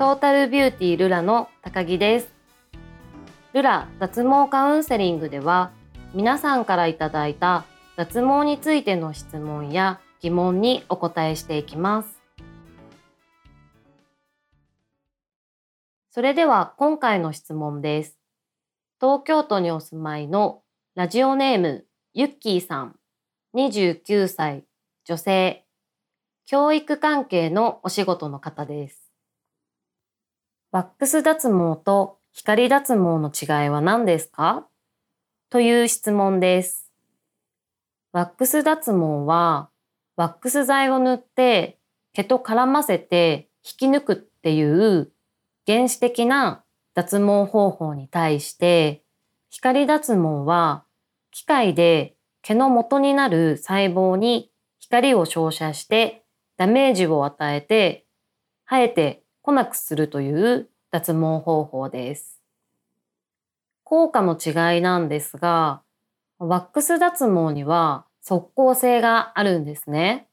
トータルビューティールラの高木です。ルラ脱毛カウンセリングでは皆さんからいただいた脱毛についての質問や疑問にお答えしていきます。それでは今回の質問です。東京都にお住まいのラジオネームゆっきーさん。29歳女性。教育関係のお仕事の方です。ワックス脱毛と光脱毛の違いは何ですか？という質問です。ワックス脱毛は、ワックス剤を塗って毛と絡ませて引き抜くっていう原始的な脱毛方法に対して、光脱毛は機械で毛の元になる細胞に光を照射してダメージを与えて生えてこなくするという脱毛方法です。効果の違いなんですが、ワックス脱毛には即効性があるんですね。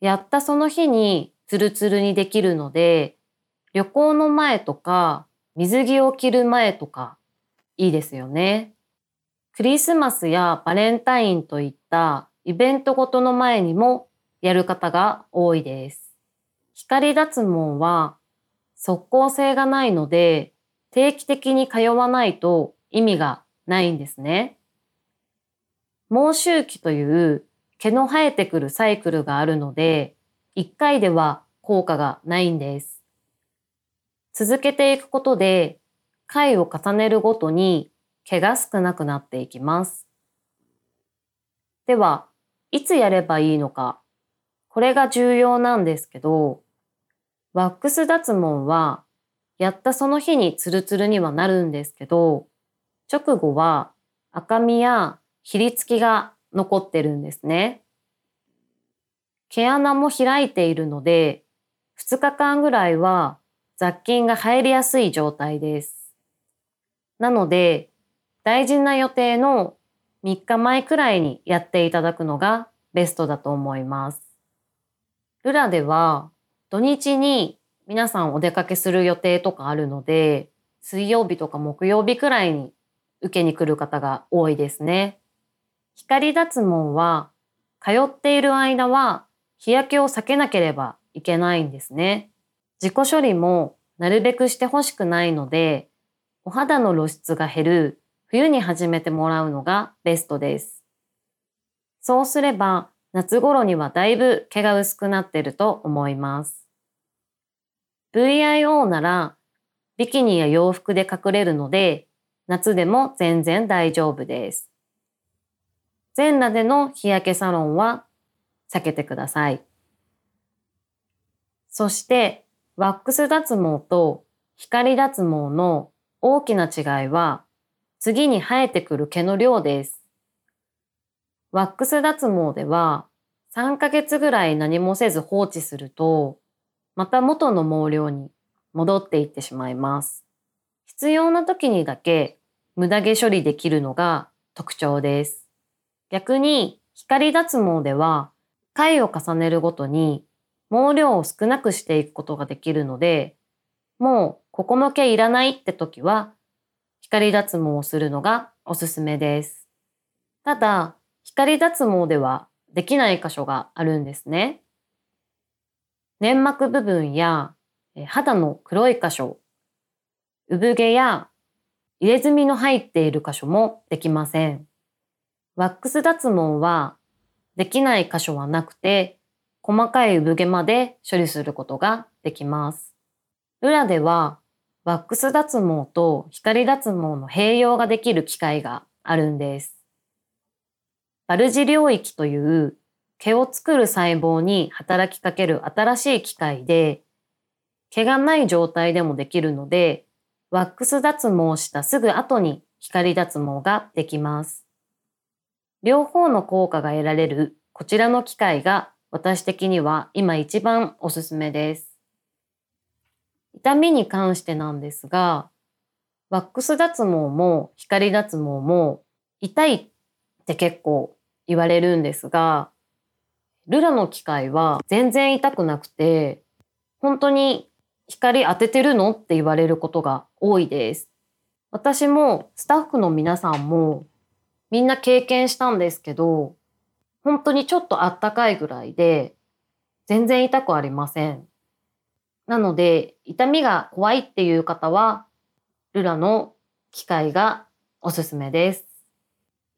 やったその日にツルツルにできるので、旅行の前とか水着を着る前とかいいですよね。クリスマスやバレンタインといったイベントごとの前にもやる方が多いです。光脱毛は即効性がないので定期的に通わないと意味がないんですね。毛周期という毛の生えてくるサイクルがあるので1回では効果がないんです。続けていくことで回を重ねるごとに毛が少なくなっていきます。では、いつやればいいのかこれが重要なんですけど、ワックス脱毛はやったその日にツルツルにはなるんですけど、直後は赤みやひりつきが残ってるんですね。毛穴も開いているので、2日間ぐらいは雑菌が入りやすい状態です。なので、大事な予定の3日前くらいにやっていただくのがベストだと思います。ルラでは土日に皆さんお出かけする予定とかあるので、水曜日とか木曜日くらいに受けに来る方が多いですね。光脱毛は通っている間は日焼けを避けなければいけないんですね。自己処理もなるべくしてほしくないので、お肌の露出が減る冬に始めてもらうのがベストです。そうすれば夏頃にはだいぶ毛が薄くなってると思います。VIO ならビキニや洋服で隠れるので夏でも全然大丈夫です。全裸での日焼けサロンは避けてください。そしてワックス脱毛と光脱毛の大きな違いは次に生えてくる毛の量です。ワックス脱毛では3ヶ月ぐらい何もせず放置すると、また元の毛量に戻っていってしまいます。必要な時にだけ無駄毛処理できるのが特徴です。逆に光脱毛では回を重ねるごとに毛量を少なくしていくことができるので、もうここの毛いらないって時は光脱毛をするのがおすすめです。ただ、光脱毛ではできない箇所があるんですね。粘膜部分や肌の黒い箇所、産毛や入れ墨の入っている箇所もできません。ワックス脱毛はできない箇所はなくて、細かい産毛まで処理することができます。裏ではワックス脱毛と光脱毛の併用ができる機械があるんです。バルジ領域という毛を作る細胞に働きかける新しい機械で、毛がない状態でもできるので、ワックス脱毛したすぐ後に光脱毛ができます。両方の効果が得られるこちらの機械が私的には今一番おすすめです。痛みに関してなんですが、ワックス脱毛も光脱毛も痛いって結構言われるんですが、ルラの機械は全然痛くなくて、本当に光当ててるのって言われることが多いです。私もスタッフの皆さんもみんな経験したんですけど、本当にちょっとあったかいぐらいで、全然痛くありません。なので、痛みが怖いっていう方は、ルラの機械がおすすめです。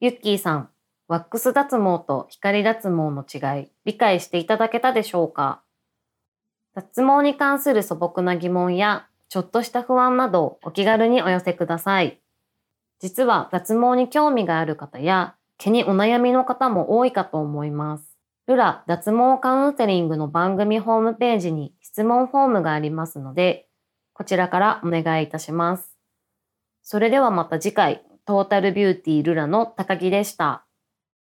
ユッキーさん、ワックス脱毛と光脱毛の違い、理解していただけたでしょうか？脱毛に関する素朴な疑問や、ちょっとした不安などお気軽にお寄せください。実は脱毛に興味がある方や、毛にお悩みの方も多いかと思います。ルラ脱毛カウンセリングの番組ホームページに質問フォームがありますので、こちらからお願いいたします。それではまた次回、トータルビューティールラの高木でした。